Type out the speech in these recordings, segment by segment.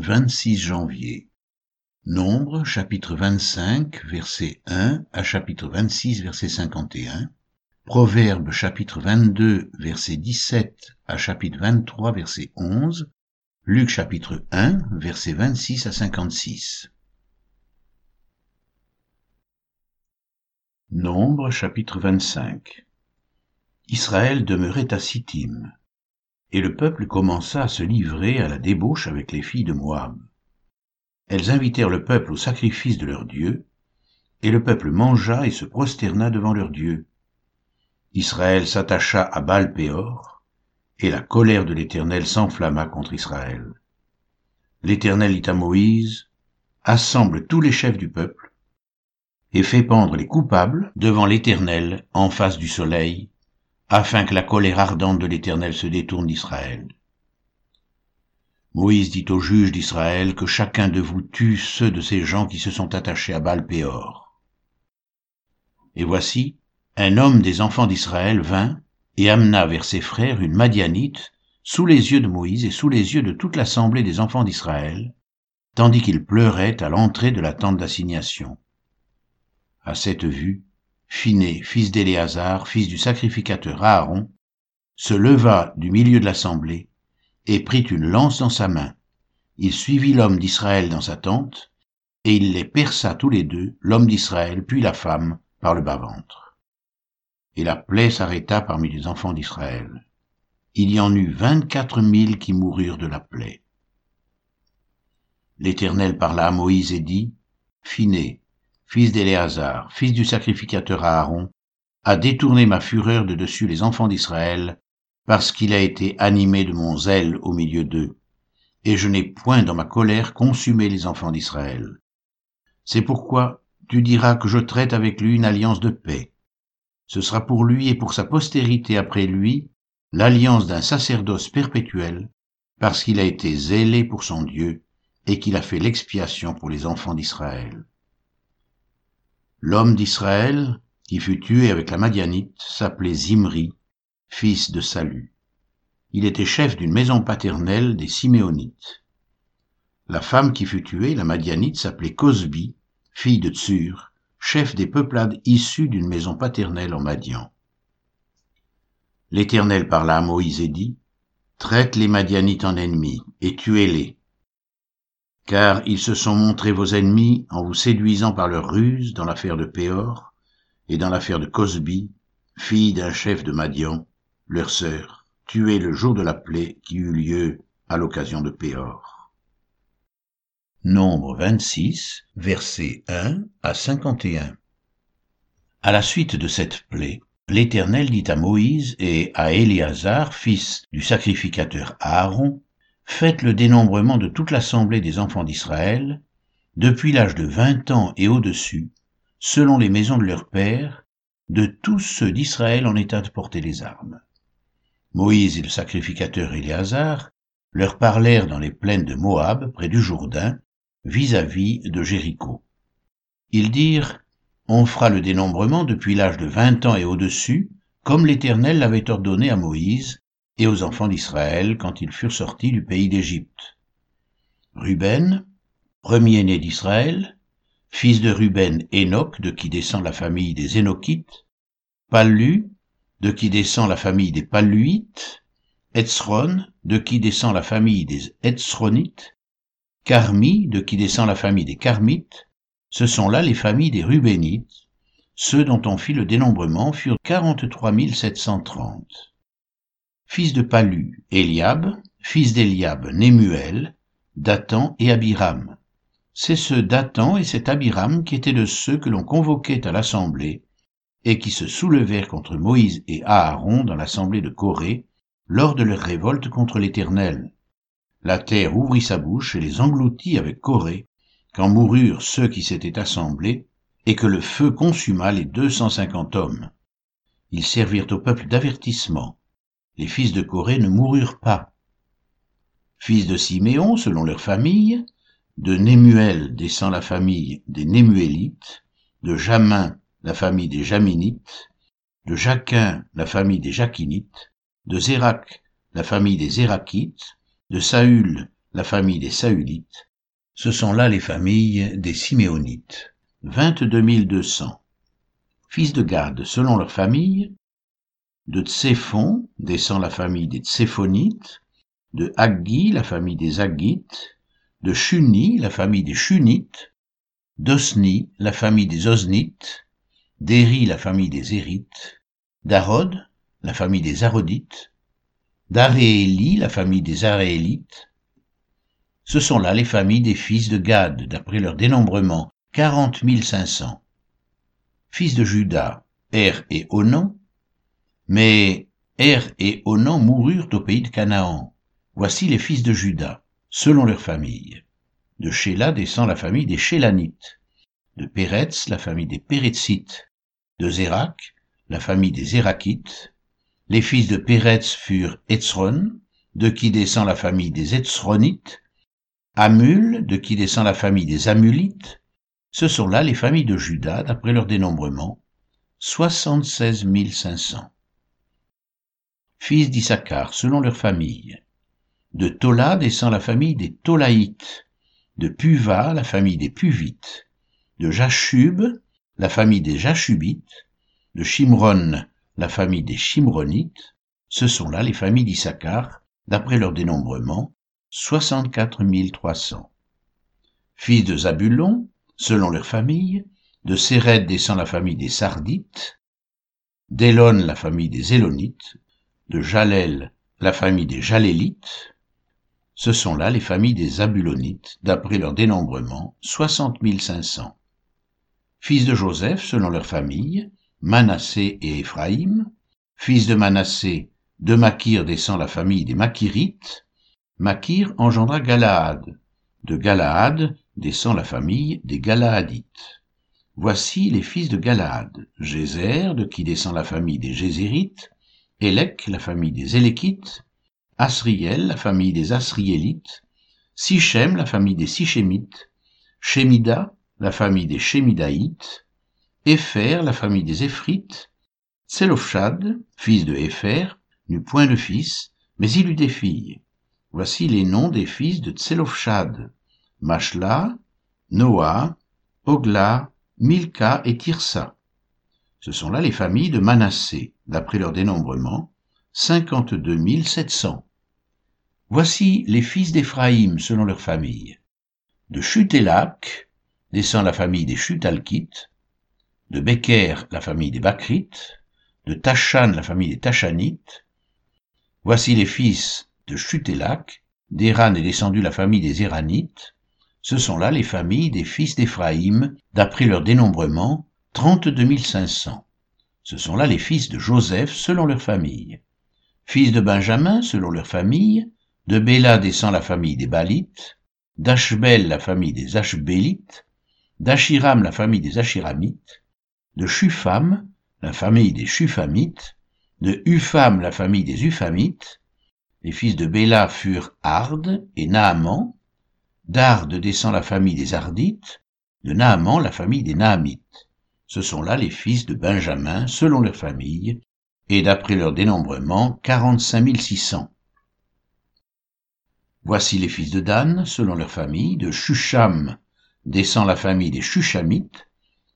26 janvier. Nombre, chapitre 25, verset 1 à chapitre 26, verset 51. Proverbe, chapitre 22, verset 17 à chapitre 23, verset 11. Luc, chapitre 1, verset 26 à 56. Nombre, chapitre 25. Israël demeurait à Sittim. Et le peuple commença à se livrer à la débauche avec les filles de Moab. Elles invitèrent le peuple au sacrifice de leur Dieu, et le peuple mangea et se prosterna devant leur Dieu. Israël s'attacha à Baal-Péor, et la colère de l'Éternel s'enflamma contre Israël. L'Éternel dit à Moïse, Assemble tous les chefs du peuple, et fais pendre les coupables devant l'Éternel en face du soleil, afin que la colère ardente de l'Éternel se détourne d'Israël. Moïse dit aux juges d'Israël que chacun de vous tue ceux de ces gens qui se sont attachés à Baal-Péor. Et voici, un homme des enfants d'Israël vint et amena vers ses frères une Madianite sous les yeux de Moïse et sous les yeux de toute l'assemblée des enfants d'Israël, tandis qu'il pleurait à l'entrée de la tente d'assignation. À cette vue, Phiné, fils d'Éléazar, fils du sacrificateur Aaron, se leva du milieu de l'assemblée et prit une lance dans sa main. Il suivit l'homme d'Israël dans sa tente, et il les perça tous les deux, l'homme d'Israël puis la femme, par le bas-ventre. Et la plaie s'arrêta parmi les enfants d'Israël. Il y en eut vingt-quatre mille qui moururent de la plaie. L'Éternel parla à Moïse et dit, Phiné, fils d'Éléazar, fils du sacrificateur Aaron, a détourné ma fureur de dessus les enfants d'Israël, parce qu'il a été animé de mon zèle au milieu d'eux, et je n'ai point dans ma colère consumé les enfants d'Israël. C'est pourquoi tu diras que je traite avec lui une alliance de paix. Ce sera pour lui et pour sa postérité après lui l'alliance d'un sacerdoce perpétuel, parce qu'il a été zélé pour son Dieu, et qu'il a fait l'expiation pour les enfants d'Israël. L'homme d'Israël, qui fut tué avec la Madianite, s'appelait Zimri, fils de Salut. Il était chef d'une maison paternelle des Siméonites. La femme qui fut tuée, la Madianite, s'appelait Cosbi, fille de Tsur, chef des peuplades issues d'une maison paternelle en Madian. L'Éternel parla à Moïse et dit, Traite les Madianites en ennemis, et tuez-les, car ils se sont montrés vos ennemis en vous séduisant par leur ruse dans l'affaire de Péor et dans l'affaire de Cosbi, fille d'un chef de Madian, leur sœur, tuée le jour de la plaie qui eut lieu à l'occasion de Péor. Nombre 26, versets 1 à 51. À la suite de cette plaie, l'Éternel dit à Moïse et à Éléazar, fils du sacrificateur Aaron, Faites le dénombrement de toute l'assemblée des enfants d'Israël, depuis l'âge de vingt ans et au-dessus, selon les maisons de leurs pères, de tous ceux d'Israël en état de porter les armes. Moïse et le sacrificateur Éléazar leur parlèrent dans les plaines de Moab, près du Jourdain, vis-à-vis -vis de Jéricho. Ils dirent, On fera le dénombrement depuis l'âge de vingt ans et au-dessus, comme l'Éternel l'avait ordonné à Moïse, et aux enfants d'Israël quand ils furent sortis du pays d'Égypte. Ruben, premier-né d'Israël, fils de Ruben Enoch, de qui descend la famille des Énochites, Pallu, de qui descend la famille des Palluites, Etzron, de qui descend la famille des Etzronites, Carmi, de qui descend la famille des Carmites, ce sont là les familles des Rubénites, ceux dont on fit le dénombrement furent quarante-trois mille sept cent trente fils de Palu, Eliab, fils d'Eliab, Némuel, Dathan et Abiram. C'est ce Dathan et cet Abiram qui étaient de ceux que l'on convoquait à l'assemblée et qui se soulevèrent contre Moïse et Aaron dans l'assemblée de Corée lors de leur révolte contre l'Éternel. La terre ouvrit sa bouche et les engloutit avec Corée, quand moururent ceux qui s'étaient assemblés, et que le feu consuma les deux cent cinquante hommes. Ils servirent au peuple d'avertissement, les fils de Corée ne moururent pas. Fils de Siméon, selon leur famille, de Némuel descend la famille des Némuélites, de Jamin la famille des Jaminites, de Jaquin la famille des Jaquinites, de Zérak la famille des Zérakites, de Saül la famille des Saülites. Ce sont là les familles des Siméonites. 22 200. Fils de Gad, selon leur famille. De Tséphon descend la famille des Tséphonites. De Haggi, la famille des Haggites. De Shuni, la famille des Shunites. d'Osni, la famille des Osnites. d'Éri, la famille des Érites. d'Arod, la famille des Arodites. d'Arééli, la famille des Aréélites. Ce sont là les familles des fils de Gad, d'après leur dénombrement, quarante mille cinq cents. Fils de Judas, Er et Onan. Mais Er et Onan moururent au pays de Canaan. Voici les fils de Judas, selon leur famille. De Shéla descend la famille des Shélanites. De Péretz, la famille des Péretzites. De Zérak, la famille des Zérakites. Les fils de Péretz furent Etzron, de qui descend la famille des Etzronites. Amul, de qui descend la famille des Amulites. Ce sont là les familles de Judas, d'après leur dénombrement, 76 500. Fils d'Issachar, selon leur famille. De Tola descend la famille des Tolaïtes. De Puva, la famille des Puvites. De Jachub, la famille des Jachubites. De Shimron, la famille des Shimronites. Ce sont là les familles d'Issachar, d'après leur dénombrement, 64 300. Fils de Zabulon, selon leur famille, de Séred descend la famille des Sardites, d'Élon la famille des Élonites, de Jalel la famille des Jalélites, ce sont là les familles des Zabulonites, d'après leur dénombrement, 60 500. Fils de Joseph, selon leur famille, Manassé et Éphraïm, fils de Manassé, de Makir descend la famille des Makirites, Makir engendra Galaad. De Galaad descend la famille des Galaadites. Voici les fils de Galaad. Gézer, de qui descend la famille des Gézérites, Élec, la famille des Éléquites, Asriel, la famille des Asriélites, Sichem, la famille des Sichémites, Shemida, la famille des Shemidaïtes, Épher, la famille des Éphrites, Tselofshad, fils de Épher, n'eut point de fils, mais il eut des filles. Voici les noms des fils de Tselofshad, Mashla, Noah, Ogla, Milka et Tirsa. Ce sont là les familles de Manassé, d'après leur dénombrement, 52 700. Voici les fils d'Éphraïm selon leur famille. De Chutélak descend la famille des Chutalkites, de Beker la famille des Bakrites, de Tachan la famille des Tachanites. Voici les fils de Chutélak, d'Éran est descendu la famille des Éranites, ce sont là les familles des fils d'Éphraïm, d'après leur dénombrement, 32 500. Ce sont là les fils de Joseph selon leur famille. Fils de Benjamin selon leur famille, de Béla descend la famille des Balites, d'Ashbel la famille des Ashbélites, d'Achiram la famille des Achiramites, de Shufam la famille des Shufamites, de Ufam la famille des Ufamites, les fils de Béla furent Ard et Naaman. D'Ard descend la famille des Ardites, de Naaman la famille des Naamites. Ce sont là les fils de Benjamin selon leur famille, et d'après leur dénombrement, 45 600. Voici les fils de Dan, selon leur famille, de Shusham descend la famille des Shushamites,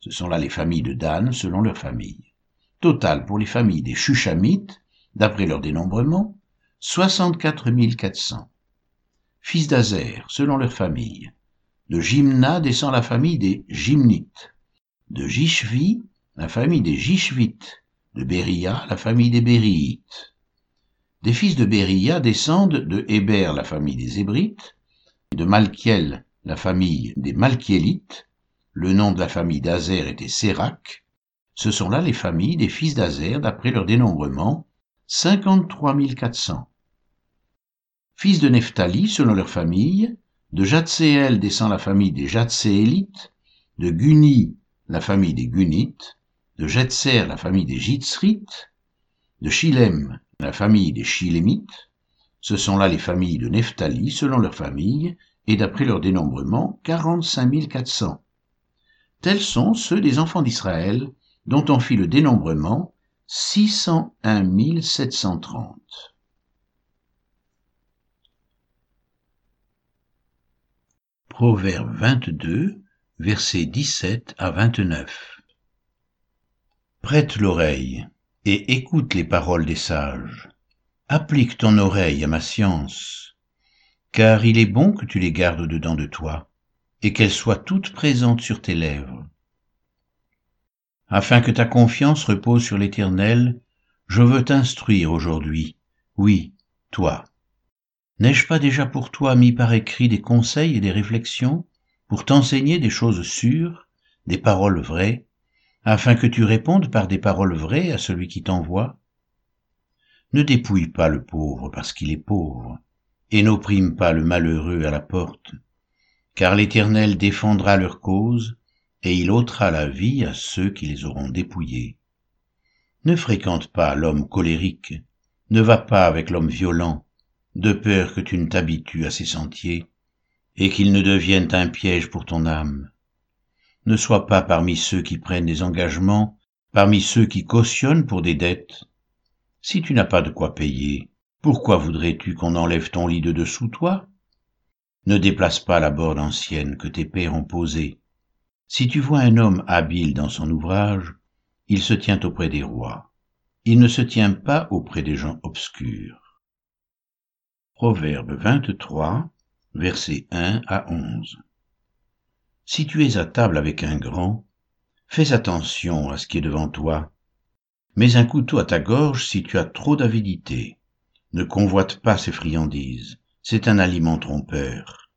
ce sont là les familles de Dan selon leur famille. Total pour les familles des Shushamites, d'après leur dénombrement, 64 400. Fils d'Azer, selon leur famille. De Jimna descend la famille des Jimnites. De Jishvi, la famille des Jishvites. De Beria, la famille des Bériites. Des fils de Beria descendent de Héber, la famille des Hébrites. De Malkiel, la famille des Malkielites. Le nom de la famille d'Azer était Sérac. Ce sont là les familles des fils d'Azer d'après leur dénombrement, 53 400. Fils de Nephtali, selon leur famille, de Jatséel descend la famille des Jatséélites, de Guni, la famille des Gunites, de Jetser, la famille des Jitzrites, de Shilem, la famille des Shilémites. Ce sont là les familles de Nephtali, selon leur famille, et d'après leur dénombrement, 45 400. Tels sont ceux des enfants d'Israël, dont on fit le dénombrement 601 730. Proverbe 22, versets 17 à 29. Prête l'oreille et écoute les paroles des sages. Applique ton oreille à ma science, car il est bon que tu les gardes dedans de toi, et qu'elles soient toutes présentes sur tes lèvres. Afin que ta confiance repose sur l'Éternel, je veux t'instruire aujourd'hui, oui, toi. N'ai-je pas déjà pour toi mis par écrit des conseils et des réflexions, pour t'enseigner des choses sûres, des paroles vraies, afin que tu répondes par des paroles vraies à celui qui t'envoie Ne dépouille pas le pauvre parce qu'il est pauvre, et n'opprime pas le malheureux à la porte, car l'Éternel défendra leur cause, et il ôtera la vie à ceux qui les auront dépouillés. Ne fréquente pas l'homme colérique, ne va pas avec l'homme violent, de peur que tu ne t'habitues à ses sentiers, et qu'il ne devienne un piège pour ton âme. Ne sois pas parmi ceux qui prennent des engagements, parmi ceux qui cautionnent pour des dettes. Si tu n'as pas de quoi payer, pourquoi voudrais-tu qu'on enlève ton lit de dessous toi? Ne déplace pas la borde ancienne que tes pères ont posée. Si tu vois un homme habile dans son ouvrage, il se tient auprès des rois. Il ne se tient pas auprès des gens obscurs. Proverbe 23, versets 1 à 11. Si tu es à table avec un grand, fais attention à ce qui est devant toi. Mets un couteau à ta gorge si tu as trop d'avidité. Ne convoite pas ces friandises, c'est un aliment trompeur.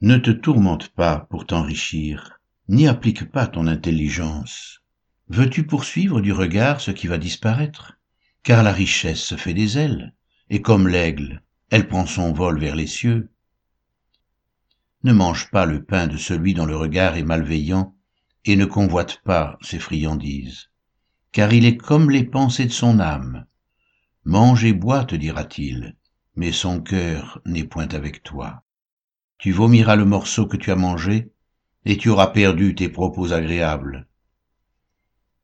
Ne te tourmente pas pour t'enrichir, n'y applique pas ton intelligence. Veux-tu poursuivre du regard ce qui va disparaître? Car la richesse se fait des ailes, et comme l'aigle, elle prend son vol vers les cieux. Ne mange pas le pain de celui dont le regard est malveillant, et ne convoite pas ses friandises, car il est comme les pensées de son âme. Mange et bois, te dira-t-il, mais son cœur n'est point avec toi. Tu vomiras le morceau que tu as mangé, et tu auras perdu tes propos agréables.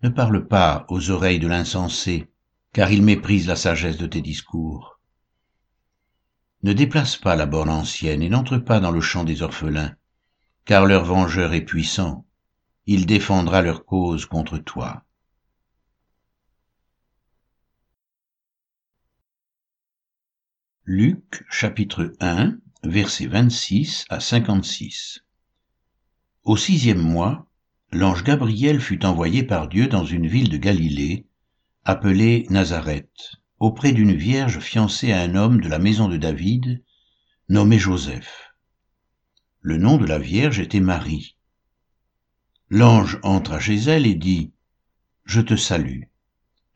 Ne parle pas aux oreilles de l'insensé, car il méprise la sagesse de tes discours. Ne déplace pas la borne ancienne et n'entre pas dans le champ des orphelins, car leur vengeur est puissant, il défendra leur cause contre toi. Luc chapitre 1 versets 26 à 56 Au sixième mois, l'ange Gabriel fut envoyé par Dieu dans une ville de Galilée, appelée Nazareth, auprès d'une vierge fiancée à un homme de la maison de David, nommé Joseph. Le nom de la vierge était Marie. L'ange entra chez elle et dit, Je te salue,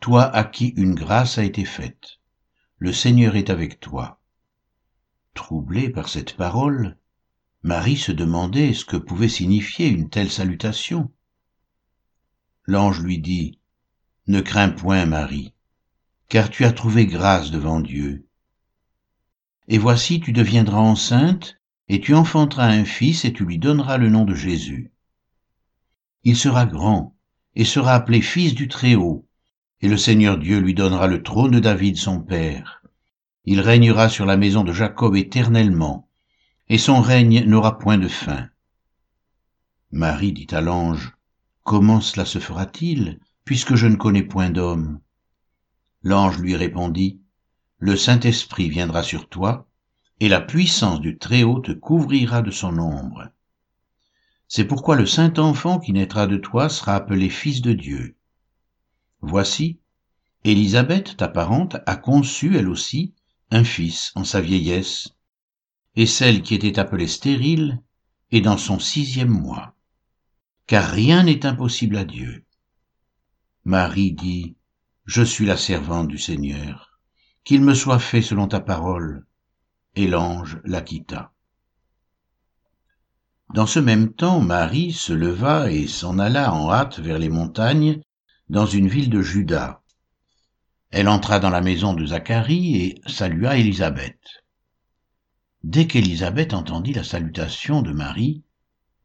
toi à qui une grâce a été faite. Le Seigneur est avec toi. Troublée par cette parole, Marie se demandait ce que pouvait signifier une telle salutation. L'ange lui dit, Ne crains point, Marie, car tu as trouvé grâce devant Dieu. Et voici, tu deviendras enceinte, et tu enfanteras un fils, et tu lui donneras le nom de Jésus. Il sera grand, et sera appelé fils du Très-Haut, et le Seigneur Dieu lui donnera le trône de David son père. Il régnera sur la maison de Jacob éternellement, et son règne n'aura point de fin. Marie dit à l'ange, Comment cela se fera-t-il, puisque je ne connais point d'homme? L'ange lui répondit, Le Saint-Esprit viendra sur toi, et la puissance du Très-Haut te couvrira de son ombre. C'est pourquoi le saint enfant qui naîtra de toi sera appelé Fils de Dieu. Voici, Élisabeth, ta parente, a conçu, elle aussi, un fils en sa vieillesse, et celle qui était appelée stérile est dans son sixième mois. Car rien n'est impossible à Dieu. Marie dit, Je suis la servante du Seigneur, qu'il me soit fait selon ta parole. Et l'ange la quitta. Dans ce même temps, Marie se leva et s'en alla en hâte vers les montagnes, dans une ville de Juda. Elle entra dans la maison de Zacharie et salua Élisabeth. Dès qu'Élisabeth entendit la salutation de Marie,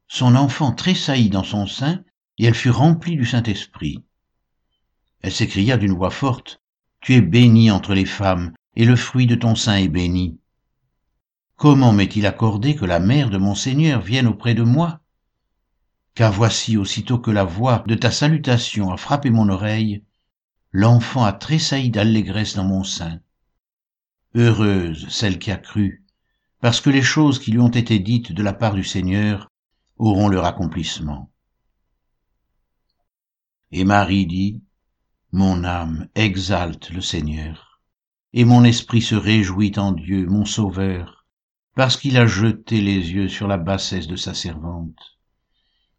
son enfant tressaillit dans son sein et elle fut remplie du Saint-Esprit. Elle s'écria d'une voix forte, Tu es bénie entre les femmes, et le fruit de ton sein est béni. comment m'est-il accordé que la mère de mon Seigneur vienne auprès de moi? Car voici, aussitôt que la voix de ta salutation a frappé mon oreille, l'enfant a tressailli d'allégresse dans mon sein. Heureuse celle qui a cru, parce que les choses qui lui ont été dites de la part du Seigneur auront leur accomplissement. Et Marie dit, Mon âme exalte le Seigneur, et mon esprit se réjouit en Dieu, mon Sauveur, parce qu'il a jeté les yeux sur la bassesse de sa servante.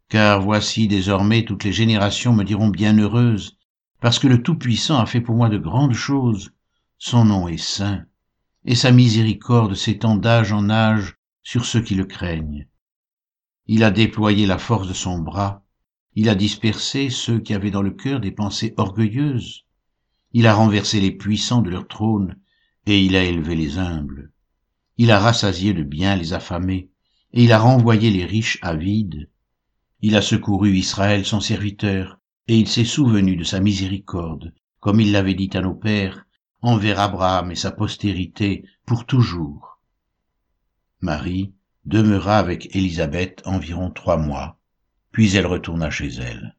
Car voici désormais toutes les générations me diront bienheureuse, parce que le Tout-Puissant a fait pour moi de grandes choses, son nom est saint, et sa miséricorde s'étend d'âge en âge sur ceux qui le craignent. Il a déployé la force de son bras, il a dispersé ceux qui avaient dans le cœur des pensées orgueilleuses. Il a renversé les puissants de leur trône, et il a élevé les humbles. Il a rassasié de bien les affamés, et il a renvoyé les riches avides. Il a secouru Israël son serviteur, et il s'est souvenu de sa miséricorde, comme il l'avait dit à nos pères, envers Abraham et sa postérité pour toujours. Marie demeura avec Élisabeth environ trois mois, puis elle retourna chez elle.